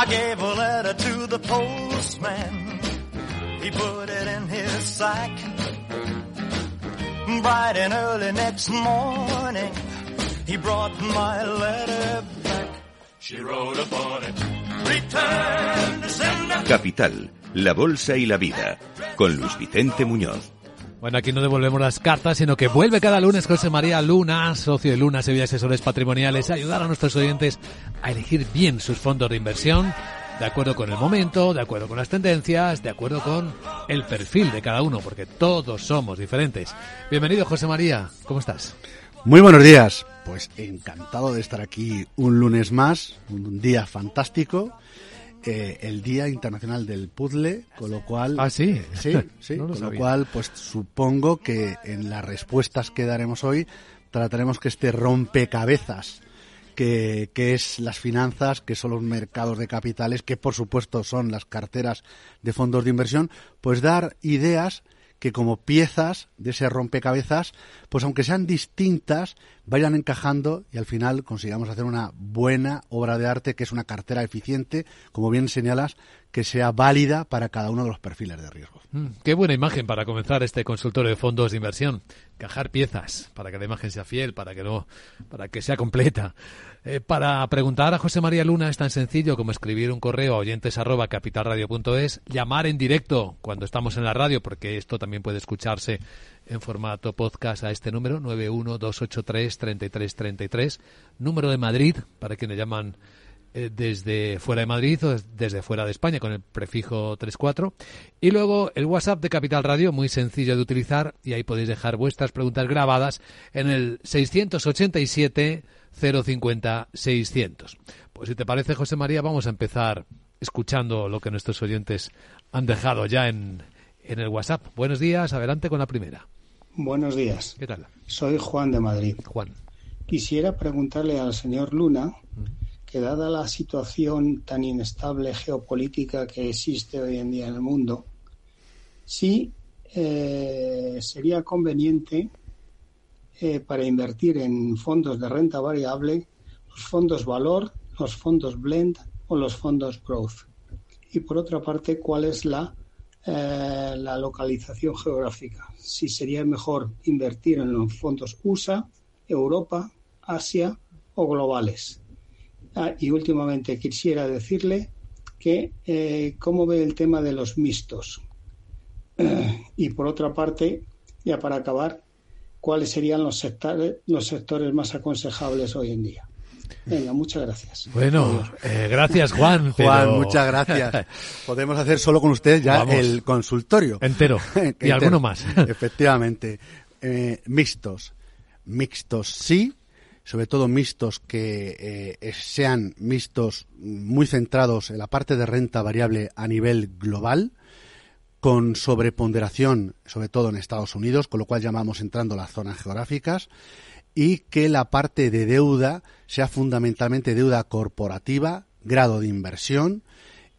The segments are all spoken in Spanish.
I gave a letter to the postman. He put it in his sack. Bright and early next morning, he brought my letter back. She wrote upon it, return to sender. Capital, la bolsa y la vida, con Luis Vicente Muñoz. Bueno, aquí no devolvemos las cartas, sino que vuelve cada lunes José María Luna, socio de Luna Sevilla Asesores Patrimoniales, a ayudar a nuestros oyentes a elegir bien sus fondos de inversión, de acuerdo con el momento, de acuerdo con las tendencias, de acuerdo con el perfil de cada uno, porque todos somos diferentes. Bienvenido José María, ¿cómo estás? Muy buenos días. Pues encantado de estar aquí un lunes más, un día fantástico. Eh, el Día Internacional del Puzzle, con lo cual... Ah, sí. Sí, sí, No lo con lo cual, pues supongo que en las respuestas que daremos hoy trataremos que este rompecabezas que, que es las finanzas, que son los mercados de capitales, que por supuesto son las carteras de fondos de inversión, pues dar ideas que como piezas de ese rompecabezas, pues aunque sean distintas, vayan encajando y al final consigamos hacer una buena obra de arte que es una cartera eficiente, como bien señalas, que sea válida para cada uno de los perfiles de riesgo. Mm, qué buena imagen para comenzar este consultorio de fondos de inversión. Cajar piezas para que la imagen sea fiel, para que no, para que sea completa. Eh, para preguntar a José María Luna es tan sencillo como escribir un correo a oyentes llamar en directo cuando estamos en la radio, porque esto también puede escucharse en formato podcast a este número 912833333, número de Madrid para quienes llaman eh, desde fuera de Madrid o desde fuera de España con el prefijo 34 y luego el WhatsApp de Capital Radio muy sencillo de utilizar y ahí podéis dejar vuestras preguntas grabadas en el 687 050 600 pues si te parece José María vamos a empezar escuchando lo que nuestros oyentes han dejado ya en, en el WhatsApp buenos días adelante con la primera Buenos días. ¿qué tal? Soy Juan de Madrid. Juan Quisiera preguntarle al señor Luna que dada la situación tan inestable geopolítica que existe hoy en día en el mundo, si eh, sería conveniente eh, para invertir en fondos de renta variable los fondos valor, los fondos blend o los fondos growth. Y por otra parte, ¿cuál es la, eh, la localización geográfica? Si sería mejor invertir en los fondos USA, Europa, Asia o globales. Ah, y últimamente quisiera decirle que eh, cómo ve el tema de los mixtos. Eh, y por otra parte, ya para acabar, cuáles serían los sectores, los sectores más aconsejables hoy en día. Venga, muchas gracias. bueno eh, gracias Juan Juan, pero- muchas gracias. Podemos hacer solo con usted ya Vamos. el consultorio. entero y Entero. alguno más Efectivamente. Eh, mixtos. Mixtos sí, sobre todo mixtos que eh, sean mixtos muy centrados en la parte de renta variable a nivel global, con sobreponderación, sobre todo en Estados Unidos, con lo cual llamamos entrando las zonas geográficas, y que la parte de deuda sea fundamentalmente deuda corporativa, grado de inversión,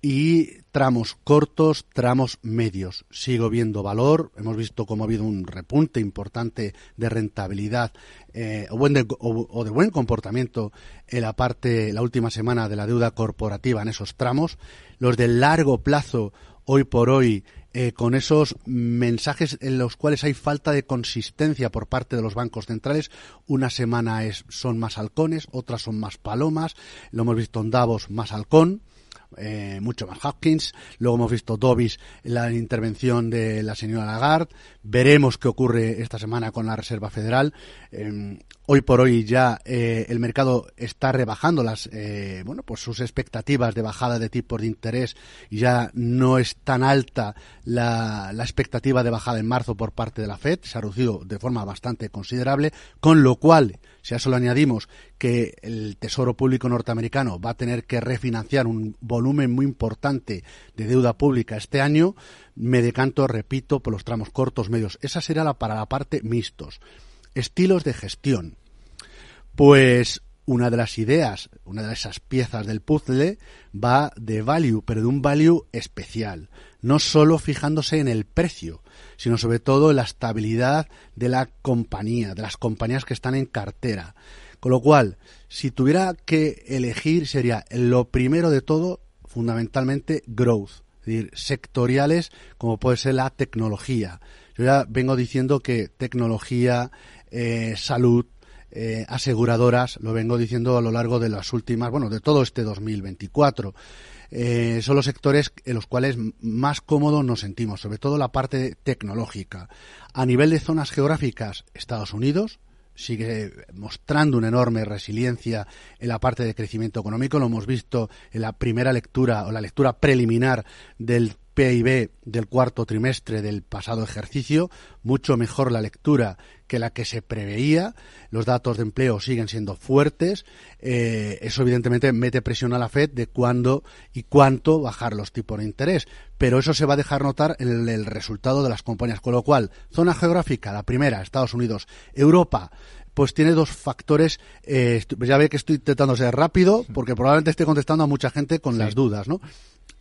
y tramos cortos, tramos medios. Sigo viendo valor. Hemos visto cómo ha habido un repunte importante de rentabilidad eh, o, de buen comportamiento en la parte, la última semana de la deuda corporativa en esos tramos. Los de largo plazo, hoy por hoy, eh, con esos mensajes en los cuales hay falta de consistencia por parte de los bancos centrales. Una semana es, son más halcones, otras son más palomas. Lo hemos visto en Davos, más halcón eh, mucho más Hopkins. Luego hemos visto Dovis, la intervención de la señora Lagarde. Veremos qué ocurre esta semana con la Reserva Federal. Eh, hoy por hoy ya eh, el mercado está rebajando las, eh, bueno, pues sus expectativas de bajada de tipos de interés. Ya no es tan alta la, la expectativa de bajada en marzo por parte de la Fed. Se ha reducido de forma bastante considerable, con lo cual si a eso le añadimos que el Tesoro Público norteamericano va a tener que refinanciar un volumen muy importante de deuda pública este año, me decanto, repito, por los tramos cortos, medios. Esa será la para la parte mixtos. Estilos de gestión. Pues una de las ideas, una de esas piezas del puzzle va de value, pero de un value especial. No solo fijándose en el precio, sino sobre todo en la estabilidad de la compañía, de las compañías que están en cartera. Con lo cual, si tuviera que elegir, sería lo primero de todo fundamentalmente growth, es decir, sectoriales como puede ser la tecnología. Yo ya vengo diciendo que tecnología, eh, salud, eh, aseguradoras, lo vengo diciendo a lo largo de las últimas, bueno, de todo este 2024. Eh, son los sectores en los cuales más cómodos nos sentimos, sobre todo la parte tecnológica. A nivel de zonas geográficas, Estados Unidos, sigue mostrando una enorme resiliencia en la parte de crecimiento económico. Lo hemos visto en la primera lectura o la lectura preliminar del PIB del cuarto trimestre del pasado ejercicio, mucho mejor la lectura que la que se preveía. Los datos de empleo siguen siendo fuertes. Eh, eso evidentemente mete presión a la Fed de cuándo y cuánto bajar los tipos de interés. Pero eso se va a dejar notar en el, resultado de las compañías. Con lo cual, zona geográfica, la primera, Estados Unidos, Europa, pues tiene dos factores. Eh, ya ve que estoy intentando ser rápido porque probablemente esté contestando a mucha gente con las dudas, ¿no?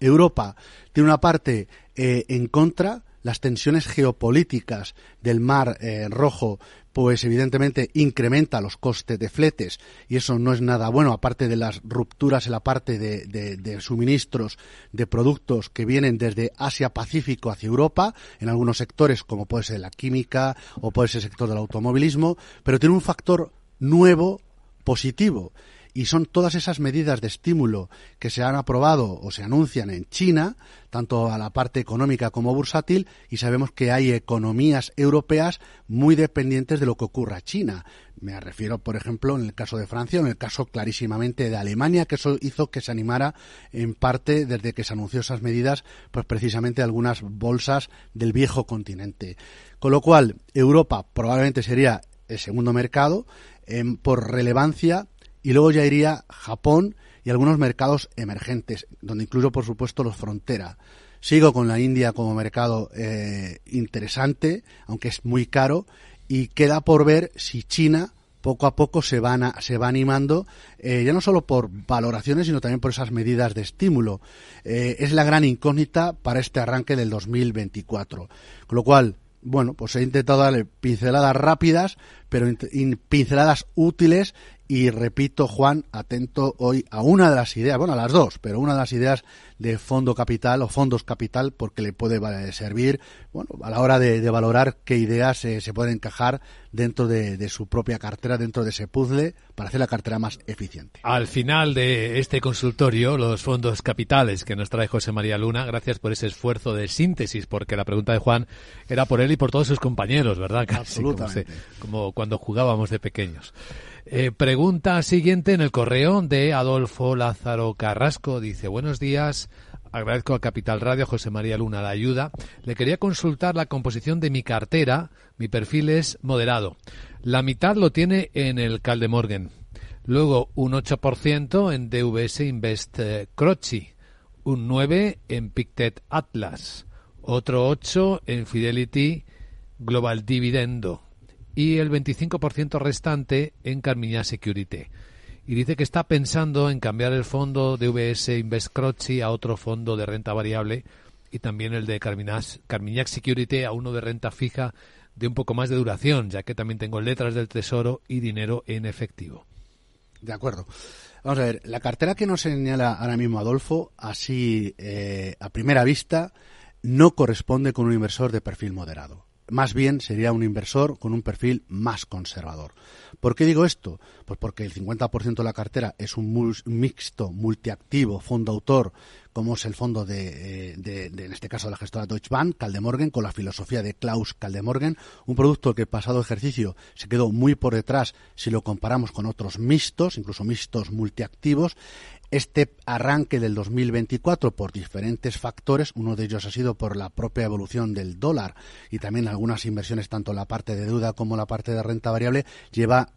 Europa tiene una parte eh, en contra, las tensiones geopolíticas del Mar eh, Rojo, pues evidentemente incrementa los costes de fletes y eso no es nada bueno, aparte de las rupturas en la parte de, de suministros de productos que vienen desde Asia-Pacífico hacia Europa, en algunos sectores como puede ser la química o puede ser el sector del automovilismo, pero tiene un factor nuevo positivo y son todas esas medidas de estímulo que se han aprobado o se anuncian en China, tanto a la parte económica como bursátil, y sabemos que hay economías europeas muy dependientes de lo que ocurra China. Me refiero, por ejemplo, en el caso de Francia, en el caso clarísimamente de Alemania, que eso hizo que se animara en parte desde que se anunció esas medidas, pues precisamente algunas bolsas del viejo continente. Con lo cual, Europa probablemente sería el segundo mercado por relevancia y luego ya iría Japón y algunos mercados emergentes, donde incluyo, por supuesto, los frontera. Sigo con la India como mercado eh, interesante, aunque es muy caro, y queda por ver si China poco a poco se, van se va animando, eh, ya no solo por valoraciones, sino también por esas medidas de estímulo. Eh, es la gran incógnita para este arranque del 2024. Con lo cual, bueno, pues he intentado darle pinceladas rápidas, pero pinceladas útiles y repito, Juan, atento hoy a una de las ideas, bueno, a las dos, pero una de las ideas de fondo capital o fondos capital, porque le puede servir, bueno, a la hora de, valorar qué ideas se pueden encajar dentro de, su propia cartera, dentro de ese puzzle, para hacer la cartera más eficiente. Al final de este consultorio, los fondos capitales que nos trae José María Luna, gracias por ese esfuerzo de síntesis, porque la pregunta de Juan era por él y por todos sus compañeros, ¿verdad? Absolutamente. como cuando jugábamos de pequeños. Eh, pregunta siguiente en el correo de Adolfo Lázaro Carrasco. Dice, buenos días. Agradezco a Capital Radio, José María Luna, la ayuda. Le quería consultar la composición de mi cartera. Mi perfil es moderado. La mitad lo tiene en el Caldemorgan. Luego un 8% en DVS Invest eh, Croci. Un 9% en Pictet Atlas. Otro 8% en Fidelity Global Dividendo y el 25% restante en Carmiña Security. Y dice que está pensando en cambiar el fondo de VS Invest Croci a otro fondo de renta variable y también el de Carmiñac Security a uno de renta fija de un poco más de duración, ya que también tengo letras del tesoro y dinero en efectivo. De acuerdo. Vamos a ver, la cartera que nos señala ahora mismo Adolfo, así eh, a primera vista, no corresponde con un inversor de perfil moderado más bien sería un inversor con un perfil más conservador. ¿Por qué digo esto? Pues porque el 50% de la cartera es un mixto, multiactivo, fondo autor, como es el fondo de, eh, en este caso, de la gestora Deutsche Bank, Caldemorgen, con la filosofía de Klaus Caldemorgen, un producto que el pasado ejercicio se quedó muy por detrás si lo comparamos con otros mixtos, incluso mixtos multiactivos, este arranque del 2024 por diferentes factores, uno de ellos ha sido por la propia evolución del dólar y también algunas inversiones tanto la parte de deuda como la parte de renta variable, lleva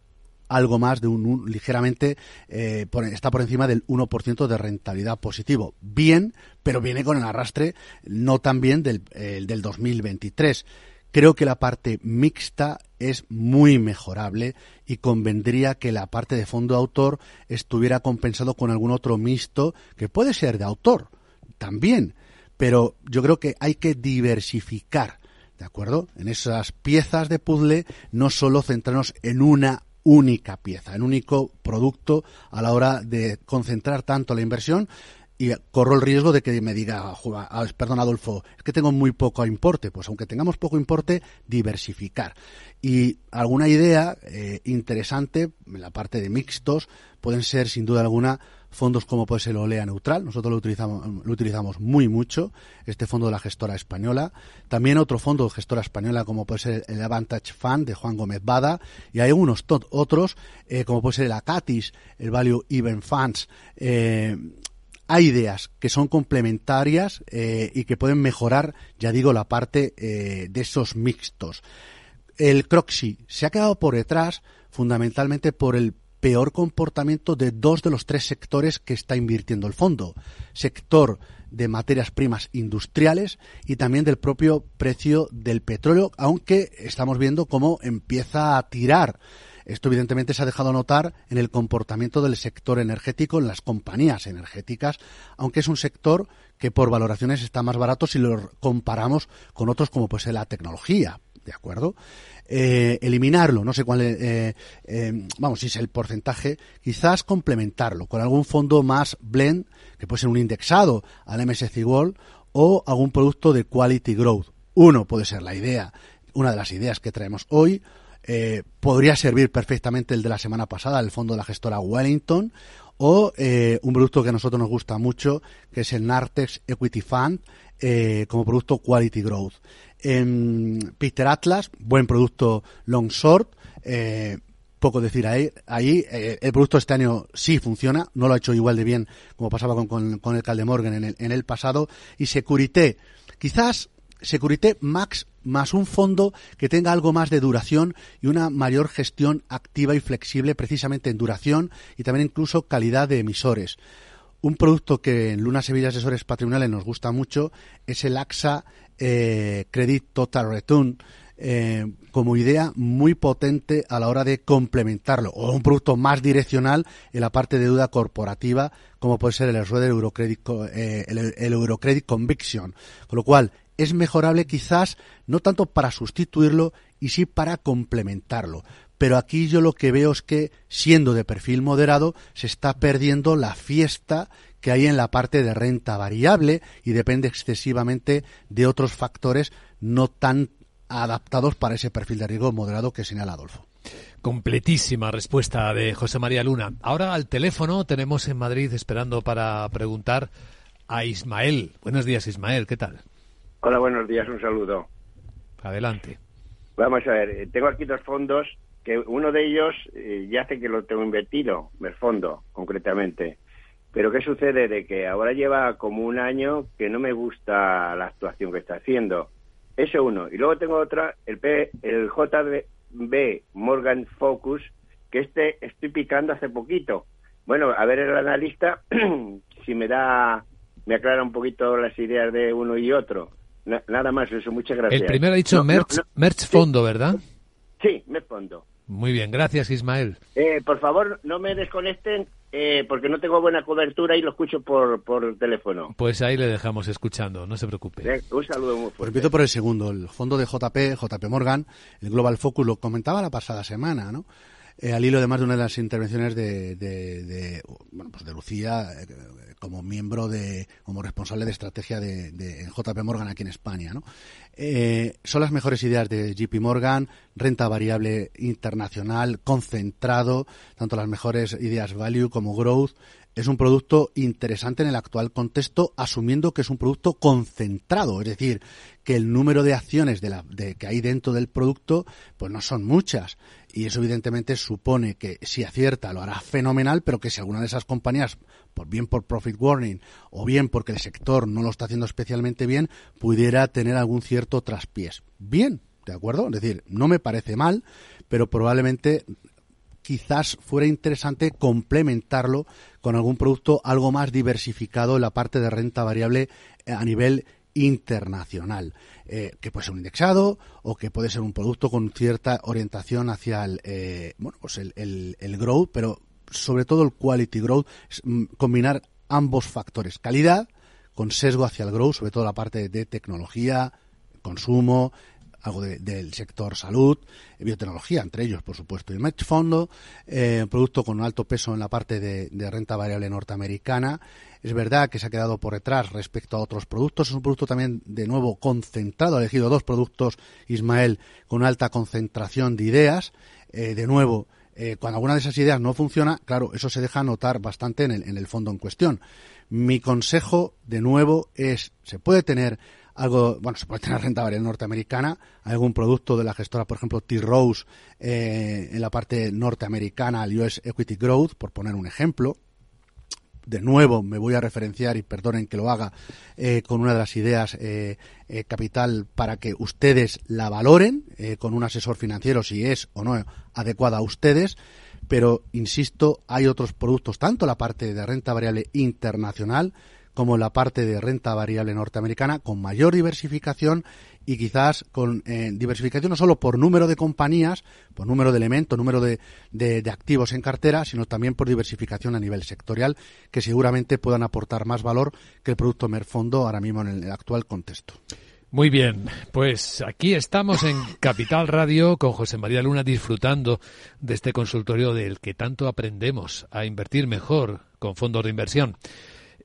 algo más de un, ligeramente eh, está por encima del 1% de rentabilidad positivo. Bien, pero viene con el arrastre no tan bien del, del 2023. Creo que la parte mixta es muy mejorable y convendría que la parte de fondo autor estuviera compensado con algún otro mixto que puede ser de autor también, pero yo creo que hay que diversificar, ¿de acuerdo? En esas piezas de puzzle no solo centrarnos en una única pieza, en un único producto a la hora de concentrar tanto la inversión y corro el riesgo de que me diga, perdón Adolfo, es que tengo muy poco importe. Pues aunque tengamos poco importe, diversificar. Y alguna idea eh, interesante en la parte de mixtos pueden ser sin duda alguna fondos como puede ser el Olea Neutral, nosotros lo utilizamos, lo utilizamos muy mucho, este fondo de la gestora española. También otro fondo de gestora española como puede ser el Avantage Fund de Juan Gómez Bada y hay algunos otros eh, como puede ser el Acatis, el Value Even Funds. Eh, hay ideas que son complementarias eh, y que pueden mejorar, ya digo, la parte de esos mixtos. El Croxy se ha quedado por detrás fundamentalmente por el peor comportamiento de dos de los tres sectores que está invirtiendo el fondo. Sector de materias primas industriales y también del propio precio del petróleo, aunque estamos viendo cómo empieza a tirar. Esto evidentemente se ha dejado notar en el comportamiento del sector energético, en las compañías energéticas, aunque es un sector que por valoraciones está más barato si lo comparamos con otros como pues la tecnología, ¿de acuerdo? Eh, eliminarlo, no sé cuál, eh, eh, vamos, si es el porcentaje, quizás complementarlo con algún fondo más blend, que puede ser un indexado al MSCI World o algún producto de quality growth. Uno puede ser la idea, una de las ideas que traemos hoy. Podría servir perfectamente el de la semana pasada, el fondo de la gestora Wellington, o un producto que a nosotros nos gusta mucho, que es el Nartex Equity Fund, como producto Quality Growth. En Peter Atlas, buen producto long short. Eh, poco decir ahí. ahí eh, el producto este año sí funciona, no lo ha hecho igual de bien como pasaba con, con, con el Caldemorgan en el, en el pasado. Y Securité, quizás Securité Max más un fondo que tenga algo más de duración y una mayor gestión activa y flexible precisamente en duración y también incluso calidad de emisores. Un producto que en Luna Sevilla Asesores Patrimoniales nos gusta mucho es el AXA eh, Credit Total Return eh, como idea muy potente a la hora de complementarlo o un producto más direccional en la parte de deuda corporativa como puede ser el eh, el, Eurocredit Conviction con lo cual es mejorable quizás no tanto para sustituirlo y sí para complementarlo pero aquí yo lo que veo es que siendo de perfil moderado se está perdiendo la fiesta que hay en la parte de renta variable y depende excesivamente de otros factores no tan adaptados para ese perfil de riesgo moderado que señala Adolfo. Completísima respuesta de José María Luna. Ahora al teléfono tenemos en Madrid esperando para preguntar a Ismael. Buenos días, Ismael, ¿qué tal? Hola, buenos días, un saludo. Adelante. Vamos a ver, eh, tengo aquí dos fondos que uno de ellos eh, ya hace que lo tengo invertido, el fondo concretamente. Pero ¿qué sucede? De que ahora lleva como un año que no me gusta la actuación que está haciendo. Eso uno. Y luego tengo otra, el, P, el JB Morgan Focus, que este estoy picando hace poquito. Bueno, a ver el analista si me da, me aclara un poquito las ideas de uno y otro. Nada más, eso, muchas gracias. El primero ha dicho Merch, Fondo, ¿verdad? Sí, Merch Fondo. Muy bien, gracias Ismael. Eh, por favor, no me desconecten eh, porque no tengo buena cobertura y lo escucho por, por teléfono. Pues ahí le dejamos escuchando, no se preocupe. Eh, un saludo muy fuerte. Repito por el segundo, el fondo de JP, JP Morgan, el Global Focus, lo comentaba la pasada semana, ¿no? Eh, al hilo además de una de las intervenciones de, de, bueno, pues de Lucía eh, como miembro de, como responsable de estrategia de, de JP Morgan aquí en España, ¿no? Eh, son las mejores ideas de JP Morgan, renta variable internacional, concentrado, tanto las mejores ideas value como growth, es un producto interesante en el actual contexto, asumiendo que es un producto concentrado, es decir, que el número de acciones de la, de, que hay dentro del producto, pues no son muchas. Y eso evidentemente supone que si acierta lo hará fenomenal, pero que si alguna de esas compañías, por bien por profit warning o bien porque el sector no lo está haciendo especialmente bien, pudiera tener algún cierto traspiés. Bien, ¿de acuerdo? Es decir, no me parece mal, pero probablemente quizás fuera interesante complementarlo con algún producto algo más diversificado en la parte de renta variable eh, a nivel internacional, eh, que puede ser un indexado o que puede ser un producto con cierta orientación hacia el, eh, bueno, pues el, el, growth, pero sobre todo el quality growth, mm, combinar ambos factores, calidad con sesgo hacia el growth, sobre todo la parte de tecnología, consumo, algo del sector salud, biotecnología, entre ellos, por supuesto, y Fondo, un producto con un alto peso en la parte de, de renta variable norteamericana. Es verdad que se ha quedado por detrás respecto a otros productos. Es un producto también, de nuevo, concentrado. Ha elegido dos productos, Ismael, con alta concentración de ideas. de nuevo, eh, cuando alguna de esas ideas no funciona, claro, eso se deja notar bastante en el, en el fondo en cuestión. Mi consejo, de nuevo, es, se puede tener algo, bueno, se puede tener renta variable norteamericana, algún producto de la gestora, por ejemplo, T-Rose, eh, en la parte norteamericana, el US Equity Growth, por poner un ejemplo, de nuevo me voy a referenciar y perdonen que lo haga eh, con una de las ideas eh, capital para que ustedes la valoren con un asesor financiero si es o no adecuada a ustedes. Pero insisto hay otros productos tanto la parte de renta variable internacional como la parte de renta variable norteamericana con mayor diversificación y quizás con eh, diversificación no solo por número de compañías, por número de elementos, número de, de, activos en cartera, sino también por diversificación a nivel sectorial, que seguramente puedan aportar más valor que el producto Merfondo ahora mismo en el actual contexto. Muy bien, pues aquí estamos en Capital Radio con José María Luna disfrutando de este consultorio del que tanto aprendemos a invertir mejor con fondos de inversión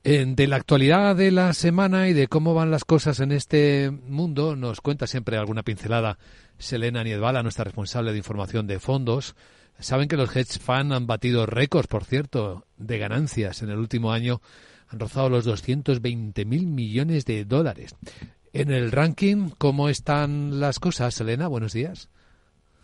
de la actualidad de la semana y de cómo van las cosas en este mundo, nos cuenta siempre alguna pincelada Selena Niedbala, nuestra responsable de información de fondos. Saben que los hedge funds han batido récords, por cierto, de ganancias en el último año. Han rozado los 220 mil millones de dólares. En el ranking, ¿cómo están las cosas, Selena? Buenos días.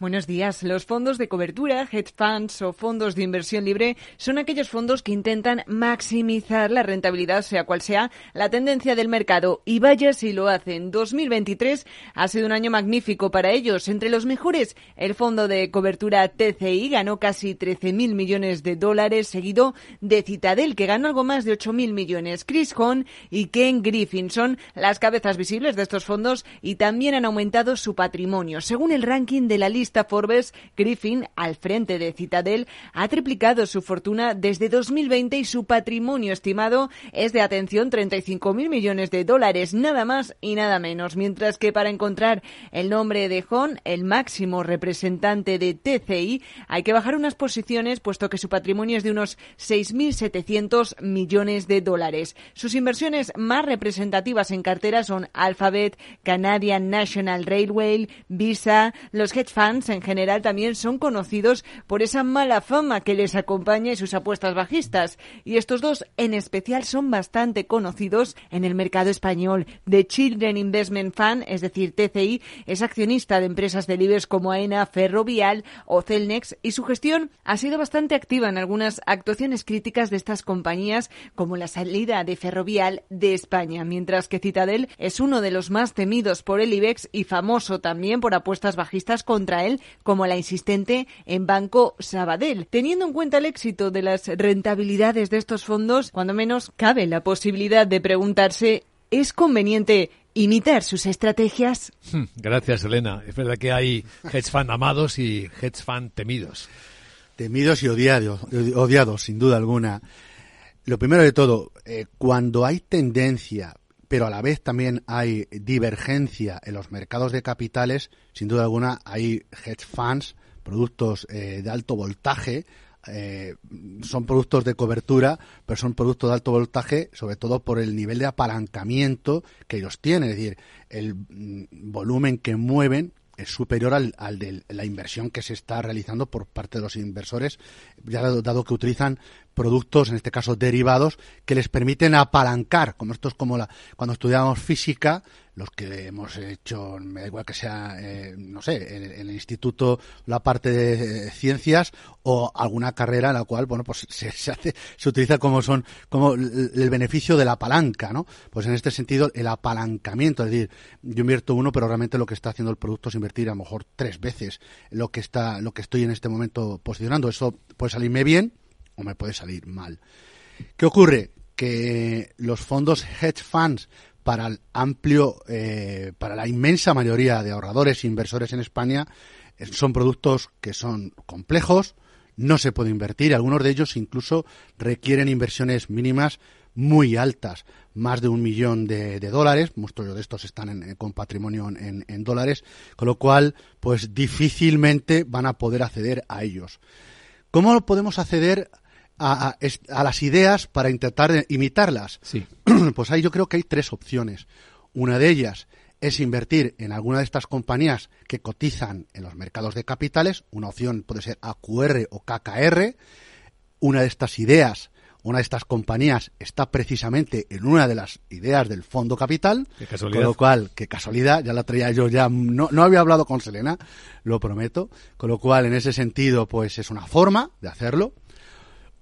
Buenos días. Los fondos de cobertura, hedge funds o fondos de inversión libre son aquellos fondos que intentan maximizar la rentabilidad, sea cual sea la tendencia del mercado. Y vaya si lo hacen. 2023 ha sido un año magnífico para ellos. Entre los mejores, el fondo de cobertura TCI ganó casi 13.000 millones de dólares, seguido de Citadel, que ganó algo más de 8.000 millones. Chris Hahn y Ken Griffin son las cabezas visibles de estos fondos y también han aumentado su patrimonio. Según el ranking de la lista Forbes, Griffin, al frente de Citadel, ha triplicado su fortuna desde 2020 y su patrimonio estimado es de, atención, 35.000 millones de dólares, nada más y nada menos. Mientras que para encontrar el nombre de Hon, el máximo representante de TCI, hay que bajar unas posiciones, puesto que su patrimonio es de unos 6.700 millones de dólares. Sus inversiones más representativas en cartera son Alphabet, Canadian National Railway, Visa, los hedge funds en general también son conocidos por esa mala fama que les acompaña y sus apuestas bajistas. Y estos dos en especial son bastante conocidos en el mercado español. The Children Investment Fund, es decir, TCI, es accionista de empresas de libres como AENA, Ferrovial o Celnex y su gestión ha sido bastante activa en algunas actuaciones críticas de estas compañías como la salida de Ferrovial de España, mientras que Citadel es uno de los más temidos por el IBEX y famoso también por apuestas bajistas contra como la insistente en Banco Sabadell. Teniendo en cuenta el éxito de las rentabilidades de estos fondos, cuando menos cabe la posibilidad de preguntarse ¿Es conveniente imitar sus estrategias? Hmm, gracias, Elena. Es verdad que hay hedge fund amados y hedge fund temidos. Temidos y odiados, odiados, sin duda alguna. Lo primero de todo, eh, cuando hay tendencia pero a la vez también hay divergencia en los mercados de capitales. Sin duda alguna, hay hedge funds, productos eh, de alto voltaje, eh, son productos de cobertura, pero son productos de alto voltaje, sobre todo por el nivel de apalancamiento que ellos tienen, es decir, el mm, volumen que mueven es superior al, de la inversión que se está realizando por parte de los inversores, ya dado que utilizan productos, en este caso derivados, que les permiten apalancar, como esto es como la, cuando estudiamos física, los que hemos hecho, me da igual que sea, eh, no sé, en, el instituto la parte de eh, ciencias o alguna carrera en la cual, bueno, pues se, hace, se utiliza como son, como el, beneficio de la palanca, ¿no? Pues en este sentido, el apalancamiento, es decir, yo invierto uno, pero realmente lo que está haciendo el producto es invertir a lo mejor tres veces lo que está, lo que estoy en este momento posicionando. Eso puede salirme bien, o me puede salir mal. ¿Qué ocurre? Que los fondos hedge funds para el amplio, eh, para la inmensa mayoría de ahorradores e inversores en España eh, son productos que son complejos, no se puede invertir, algunos de ellos incluso requieren inversiones mínimas muy altas, más de un millón de, dólares, muchos de estos están con patrimonio en, en, dólares, con lo cual, pues difícilmente van a poder acceder a ellos. ¿Cómo podemos acceder a, a, las ideas para intentar imitarlas? Sí. Pues ahí yo creo que hay tres opciones. Una de ellas es invertir en alguna de estas compañías que cotizan en los mercados de capitales. Una opción puede ser AQR o KKR. Una de estas ideas, una de estas compañías está precisamente en una de las ideas del fondo capital. con lo cual, qué casualidad, ya la traía yo ya, no, no había hablado con Selena, lo prometo. Con lo cual, en ese sentido, pues es una forma de hacerlo.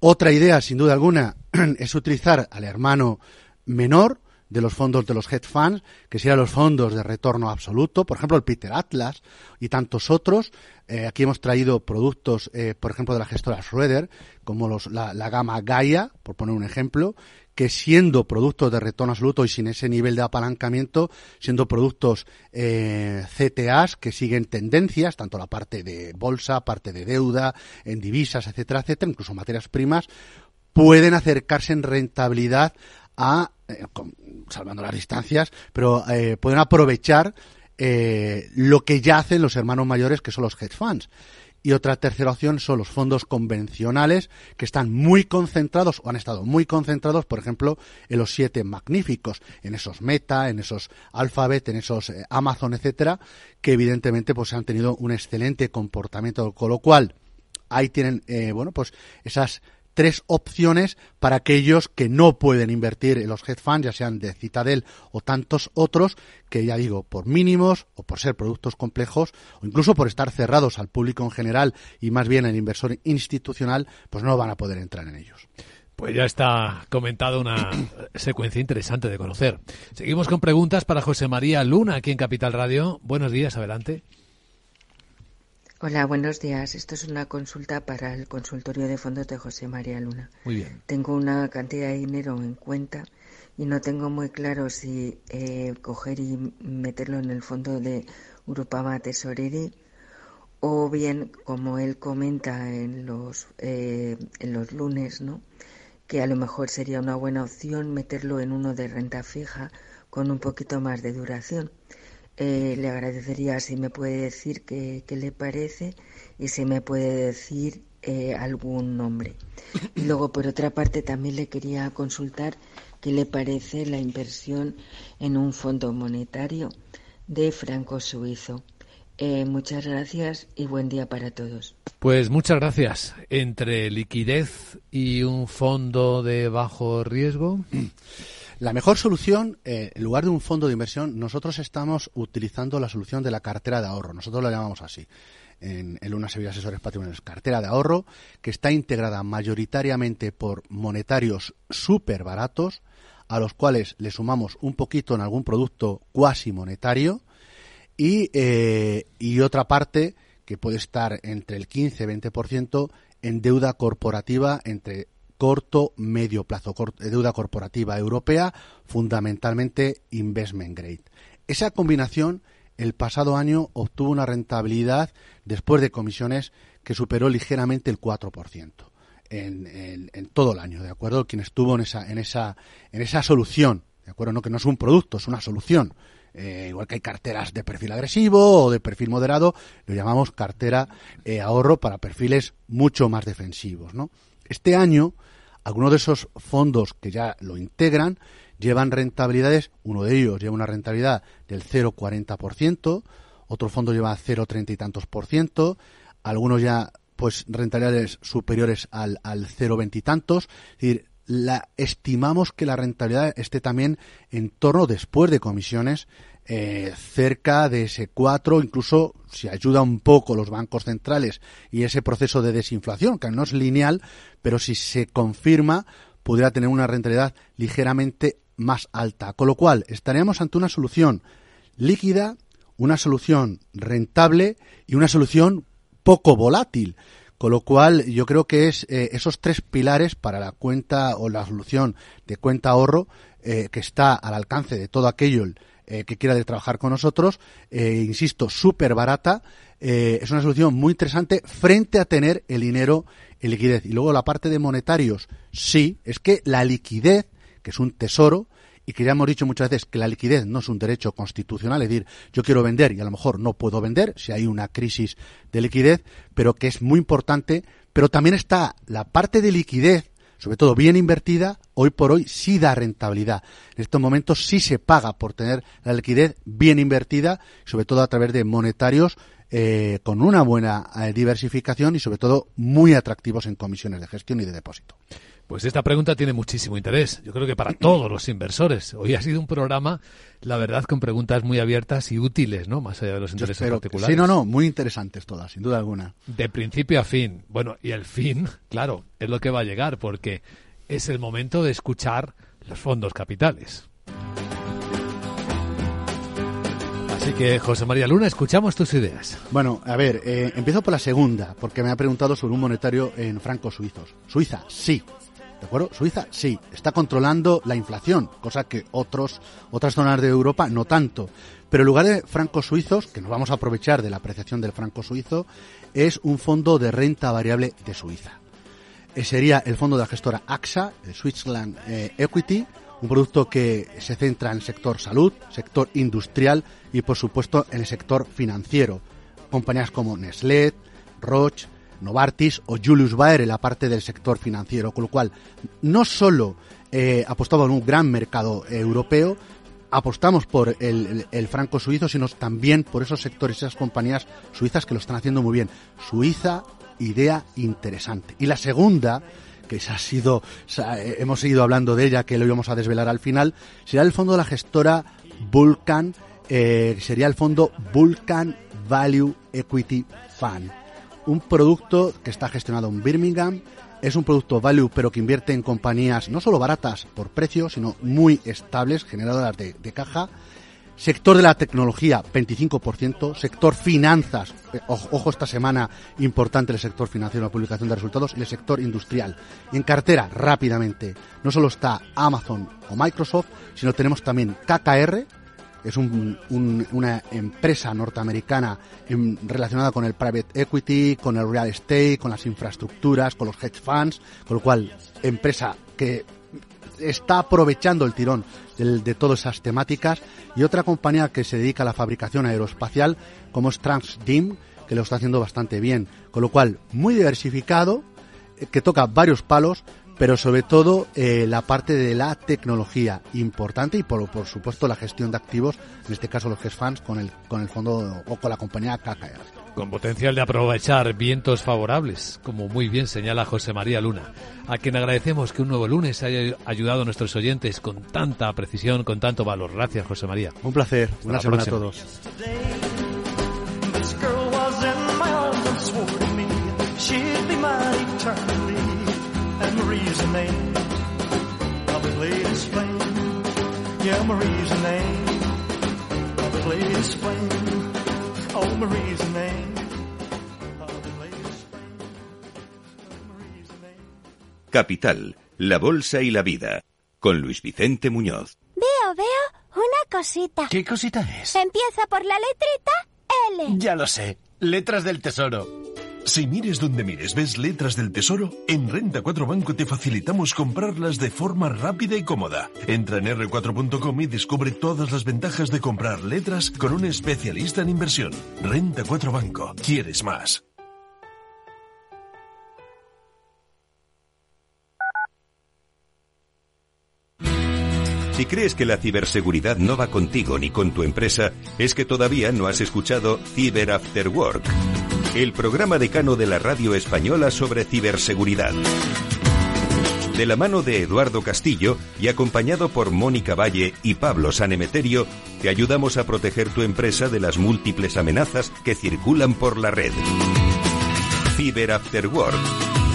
Otra idea, sin duda alguna, es utilizar al hermano menor, de los fondos de los hedge funds, que sean los fondos de retorno absoluto, por ejemplo el Peter Atlas y tantos otros. Eh, aquí hemos traído productos, eh, por ejemplo, de la gestora Schroeder, como los, la, gama Gaia, por poner un ejemplo, que siendo productos de retorno absoluto y sin ese nivel de apalancamiento, siendo productos eh, CTAs que siguen tendencias, tanto la parte de bolsa, parte de deuda, en divisas, etcétera, etcétera, incluso materias primas, pueden acercarse en rentabilidad a, eh, salvando las distancias, pero eh, pueden aprovechar eh, lo que ya hacen los hermanos mayores, que son los hedge funds. Y otra tercera opción son los fondos convencionales que están muy concentrados o han estado muy concentrados, por ejemplo, en los siete magníficos, en esos Meta, en esos Alphabet, en esos Amazon, etcétera, que evidentemente pues han tenido un excelente comportamiento, con lo cual ahí tienen, bueno, pues esas tres opciones para aquellos que no pueden invertir en los hedge funds, ya sean de Citadel o tantos otros, que ya digo, por mínimos o por ser productos complejos o incluso por estar cerrados al público en general y más bien al inversor institucional, pues no van a poder entrar en ellos. Pues ya está comentado una secuencia interesante de conocer. Seguimos con preguntas para José María Luna aquí en Capital Radio. Buenos días, adelante. Hola, buenos días. Esto es una consulta para el consultorio de fondos de José María Luna. Muy bien. Tengo una cantidad de dinero en cuenta y no tengo muy claro si eh, coger y meterlo en el fondo de Grupama Tesoreri o bien, como él comenta en los, eh, en los lunes, ¿no? que a lo mejor sería una buena opción meterlo en uno de renta fija con un poquito más de duración. Eh, le agradecería si me puede decir qué, le parece y si me puede decir eh, algún nombre. Y luego, por otra parte, también le quería consultar qué le parece la inversión en un fondo monetario de franco suizo. Eh, muchas gracias y buen día para todos. Pues muchas gracias. Entre liquidez y un fondo de bajo riesgo. La mejor solución, eh, en lugar de un fondo de inversión, nosotros estamos utilizando la solución de la cartera de ahorro. Nosotros la llamamos así en, en Luna Sevilla Asesores Patrimoniales. Cartera de ahorro que está integrada mayoritariamente por monetarios súper baratos, a los cuales le sumamos un poquito en algún producto cuasi monetario y, eh, y otra parte que puede estar entre el 15 y 20% en deuda corporativa entre corto, medio plazo, deuda corporativa europea, fundamentalmente investment grade. Esa combinación el pasado año obtuvo una rentabilidad después de comisiones que superó ligeramente el 4%. En, en, todo el año, ¿de acuerdo? Quien estuvo en esa, en esa, en esa solución, ¿de acuerdo? No que no es un producto, es una solución. Eh, igual que hay carteras de perfil agresivo o de perfil moderado, lo llamamos cartera eh, ahorro para perfiles mucho más defensivos, ¿no? Este año, algunos de esos fondos que ya lo integran llevan rentabilidades, uno de ellos lleva una rentabilidad del 0,40%, otro fondo lleva 0,30 y tantos por ciento, algunos ya pues rentabilidades superiores al, al 0,20 y tantos, es decir, la, estimamos que la rentabilidad esté también en torno, después de comisiones, eh, cerca de ese 4, incluso si ayuda un poco los bancos centrales y ese proceso de desinflación, que no es lineal, pero si se confirma, podría tener una rentabilidad ligeramente más alta. Con lo cual, estaríamos ante una solución líquida, una solución rentable y una solución poco volátil. Con lo cual, yo creo que es eh, esos tres pilares para la cuenta o la solución de cuenta ahorro eh, que está al alcance de todo aquello eh, que quiera trabajar con nosotros, insisto, súper barata, es una solución muy interesante frente a tener el dinero en liquidez. Y luego la parte de monetarios, sí, es que la liquidez que es un tesoro y que ya hemos dicho muchas veces que la liquidez no es un derecho constitucional, es decir, yo quiero vender y a lo mejor no puedo vender si hay una crisis de liquidez, pero que es muy importante, pero también está la parte de liquidez, sobre todo bien invertida, hoy por hoy sí da rentabilidad. En estos momentos sí se paga por tener la liquidez bien invertida, sobre todo a través de monetarios eh, con una buena eh, diversificación y sobre todo muy atractivos en comisiones de gestión y de depósito. Pues esta pregunta tiene muchísimo interés. Yo creo que para todos los inversores. Hoy ha sido un programa, la verdad, con preguntas muy abiertas y útiles, ¿no? Más allá de los intereses particulares. Sí, no, no, muy interesantes todas, sin duda alguna. De principio a fin. Bueno, y el fin, claro, es lo que va a llegar, porque es el momento de escuchar los fondos capitales. Así que, José María Luna, escuchamos tus ideas. Bueno, a ver, eh, empiezo por la segunda, porque me ha preguntado sobre un monetario en francos suizos. Suiza, sí. ¿De acuerdo? Suiza, sí. Está controlando la inflación, cosa que otros, otras zonas de Europa no tanto. Pero en lugar de francos suizos, que nos vamos a aprovechar de la apreciación del franco suizo, es un fondo de renta variable de Suiza. Eh, sería el fondo de la gestora AXA, el Switzerland eh, Equity, un producto que se centra en el sector salud, sector industrial y por supuesto en el sector financiero. Compañías como Nestlé, Roche, Novartis o Julius Baer en la parte del sector financiero, con lo cual no solo eh, apostamos en un gran mercado europeo, apostamos por el, franco suizo, sino también por esos sectores, esas compañías suizas que lo están haciendo muy bien. Suiza, idea interesante. Y la segunda que ha sido, eh, hemos seguido hablando de ella, que lo íbamos a desvelar al final, será el fondo de la gestora Vulcan, eh, sería el fondo Vulcan Value Equity Fund. Un producto que está gestionado en Birmingham, es un producto value, pero que invierte en compañías no solo baratas por precio, sino muy estables, generadoras de, de caja, Sector de la tecnología, 25%. Sector finanzas, eh, ojo, esta semana importante el sector financiero, la publicación de resultados. Y el sector industrial. En cartera, rápidamente, no solo está Amazon o Microsoft, sino tenemos también KKR, es una empresa norteamericana relacionada con el private equity, con el real estate, con las infraestructuras, con los hedge funds, con lo cual empresa que está aprovechando el tirón de, todas esas temáticas. Y otra compañía que se dedica a la fabricación aeroespacial como es Transdim que lo está haciendo bastante bien. Con lo cual muy diversificado eh, que toca varios palos pero sobre todo eh, la parte de la tecnología importante y por, por supuesto la gestión de activos, en este caso los hedge funds con el, con el fondo o con la compañía KKR. Con potencial de aprovechar vientos favorables, como muy bien señala José María Luna, a quien agradecemos que un nuevo lunes haya ayudado a nuestros oyentes con tanta precisión, con tanto valor. Gracias, José María. Un placer. Una semana a todos. Capital, la Bolsa y la Vida, con Luis Vicente Muñoz. Veo, veo una cosita. ¿Qué cosita es? Empieza por la letrita L. Ya lo sé, letras del tesoro. Si mires donde mires ves letras del tesoro, en Renta 4 Banco te facilitamos comprarlas de forma rápida y cómoda. Entra en r4.com y descubre todas las ventajas de comprar letras con un especialista en inversión. Renta 4 Banco. ¿Quieres más? Si crees que la ciberseguridad no va contigo ni con tu empresa, es que todavía no has escuchado Cyber After Work el programa decano de la radio española sobre ciberseguridad. De la mano de Eduardo Castillo y acompañado por Mónica Valle y Pablo Sanemeterio, te ayudamos a proteger tu empresa de las múltiples amenazas que circulan por la red. Cyber After Work.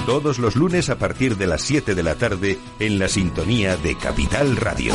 Todos los lunes a partir de las 7 de la tarde en la sintonía de Capital Radio.